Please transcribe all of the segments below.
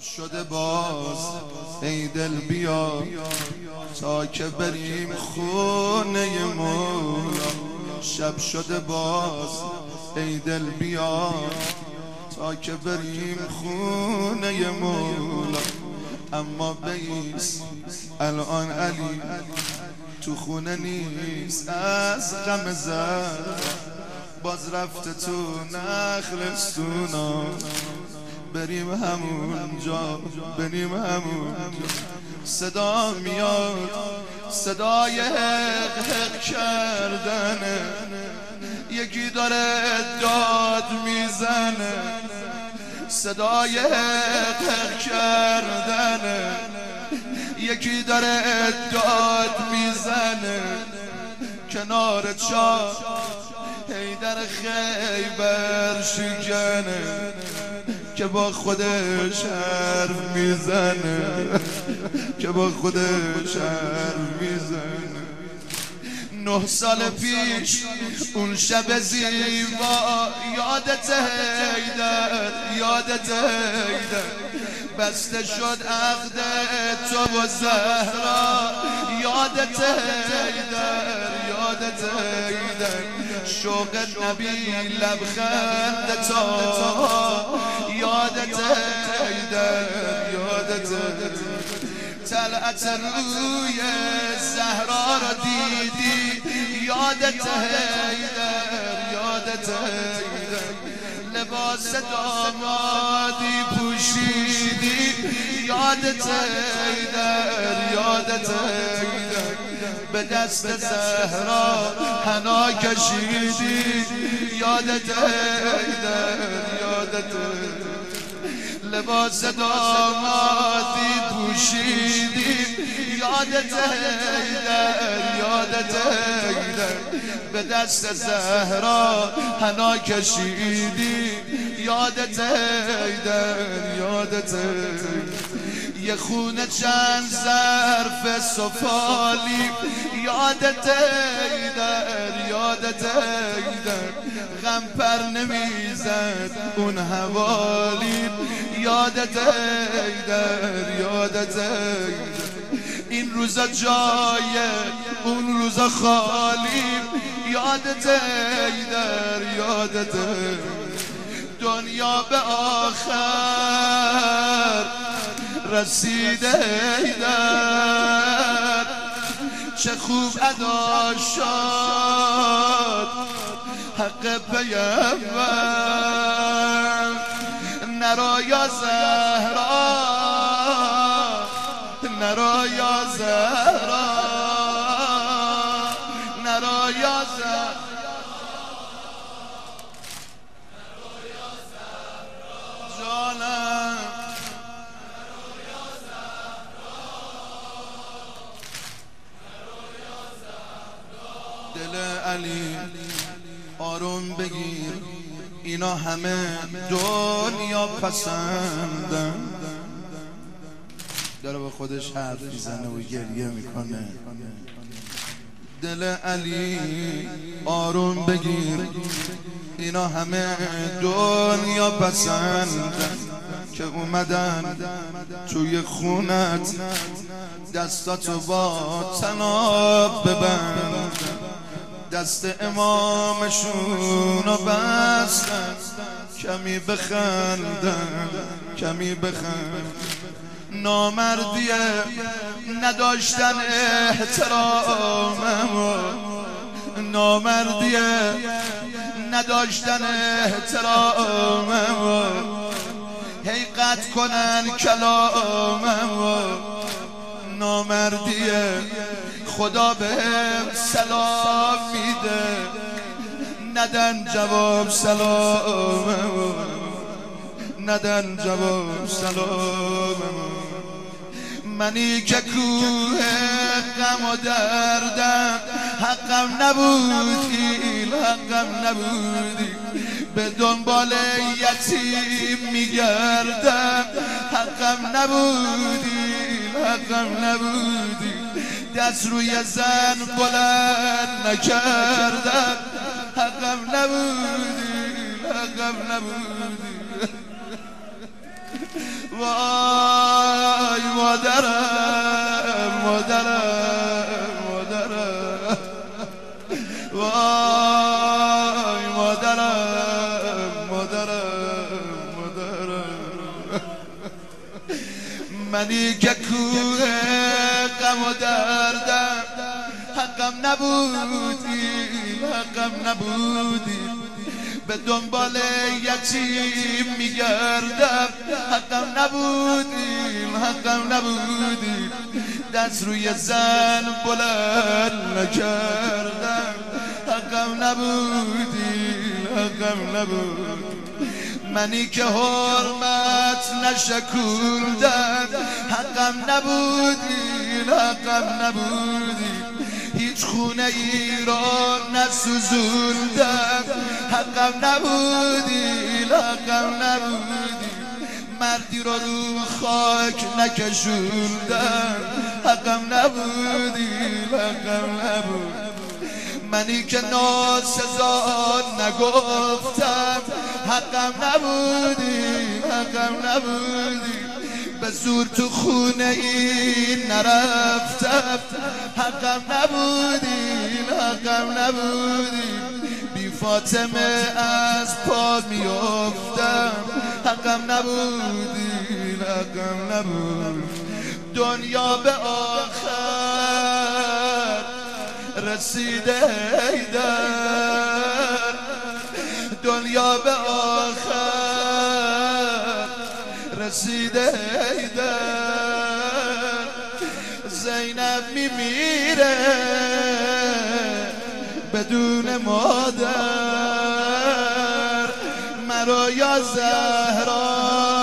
شده باز ای دل بیا تا که بریم خونه مولا. شب شده باز ای دل بیا تا که بریم خونه مولا. اما بیس الان علی تو خونه نیست از غم زد باز رفته تو نخلستونا بریم همونجا بریم همونجا. صدا میاد صدای حق حق کردنه. یکی داره داد می‌زنه. صدای حق حق کردنه. یکی داره داد می‌زنه. کنار چا در خیبر شکنه. که با خودش حرف می‌زنه که با خودش حرف می‌زنه. نه سال پیش اون شب زیبا یادت هیدر یادت هیدر بسته شد عقد تو و زهرا. یادت هیدر یادت هیدر شوق نبی لبخند تا یادت هیدر یادت طلعت روی زهرا را دیدی یادت هیدر یادت هیدر لباس دامادی پوشیدی. یادت هیدر یادت هیدر به دست زهرا حنا کشیدی. یادت هیدر یادت لباس دامادی پوشیدی. یادت هیدر یادت هیدر به دست زهرا حنا کشیدی. یادت هیدر یادت یه خونه چند ظرف سفالی. یادت هیدر یادت هیدر غم پر نمی‌زد اون حوالی. یادت هیدر یادت هیدر این روزا جای اون روزا خالی. یادت هیدر یادت دنیا به آخر. رسیده هیدر چه خوب ادا شد. حق پیمبر نرا یا زهرا. نرا یا زهرا. علی آروم بگیر اینا همه دنیا پسندن. داره به خودش حرف می‌زنه و گریه می‌کنه. دل علی آروم بگیر اینا همه دنیا پسندن. که اومدن توی خونت دستاتو با تناب ببند. دست امامشون رو بستن. کمی بخندن کمی بخند نامردیه نداشتن احتراممو نامردیه نداشتن احتراممو هی قطع کنن کلاممو نامردیه خدا به سلام میده. ندن جواب سلام. ندن جواب سلام. منی که کوه غم و دردم حقم نبودی حقم نبودی. به دنبال یتیم میگردم حقم نبودی حقم نبودی. دست روی زن بلند نکردم حقم نبودی حقم نبودی. وای مادرم مادرم مادرم. وای مادرم مادرم مادرم. منی که غم و دردم. حقم نبودی حقم نبودی. به دنبال یتیم میگردم. حقم نبودیم حقم نبودیم دست روی زن بلند نکردم. حقم نبودیم حقم نبود منی که حرمت نشکوندم. حقم نبودیم حقم نبودیم هیچ خونه ای را نسوزوندم. حقم نبودی حقم نبودی. مردی را رو خاک نکشوندم. حقم نبودی حقم نبود منی که ناسزا نگفتم. حقم نبودی حقم نبودی. به زور تو خونه این نرفتم. حقم نبودی حقم نبودی بی فاطمه از پا میافتم. حقم نبودی حقم نبود دنیا به آخر رسیده دنیا به آخر رسیده زینب میمیره بدون مادر. مرا یا زهرا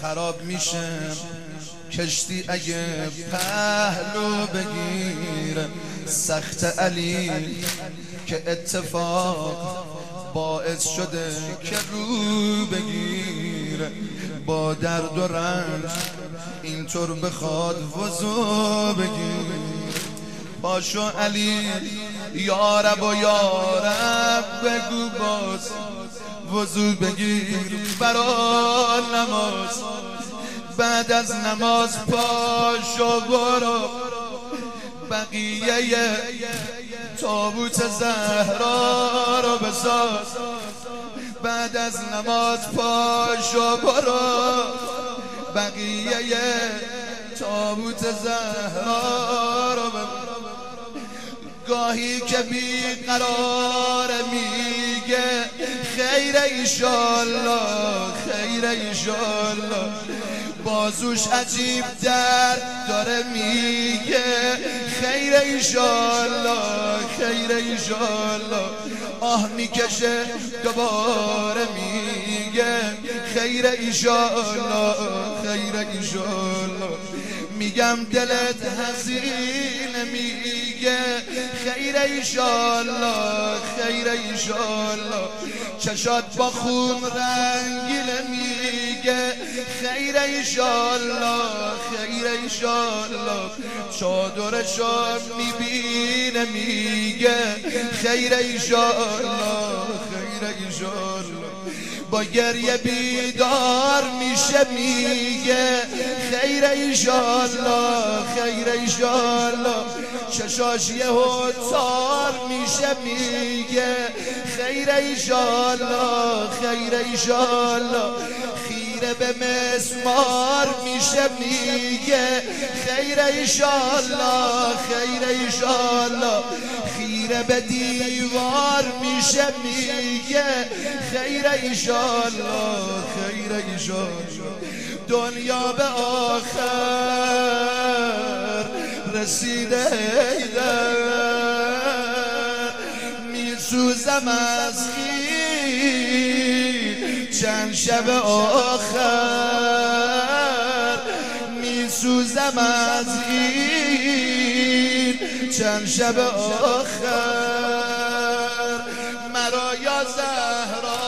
خراب میشه. کشتی اگه پهلو بگیره سخت علی که اتفاق باعث شده که رو بگیره. با درد و رنج اینطور بخواد وضو بگیره. باشو علی یارب و یارب بگو باز وضو بگیر برا نماز. بعد از نماز پاشو برو. بقیه تابوت زهرا رو بساز. بعد از نماز پاشو برو. بقیه تابوت زهرا رو گاهی که بی قرار میگه خیر ایشالله خیر ایشالله. بازوش عجیب درد داره میگه خیر ایشالله خیر ایشالله. آه می‌کشه دوباره میگه. خیر ایشالله خیر ایشالله میگم دلت حزین میگه خیر ایشالله خیر ایشالله چشات با خون رنگیل میگه خیر ایشالله خیر ایشالله چادرشو می‌بینه میگه خیر ایشالله ایشالله با گریه بیدار میشه میگه خیر ایشالله خیر ایشالله چشاش یه تار میشه میگه خیر ایشالله خیر ایشالله خیره به مسمار میشه میگه خیر ایشالله خیر ایشالله خیره به دیوار میشه میگه خیر ایشالله خیر ایشالله دنیا به آخر رسیده میسوزم از خیر چند شب آخر. میسوزم از خیر چند شب آخر مرا یا زهرا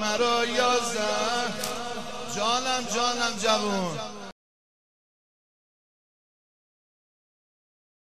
مرا یا زهرا. جانم جانم جوون.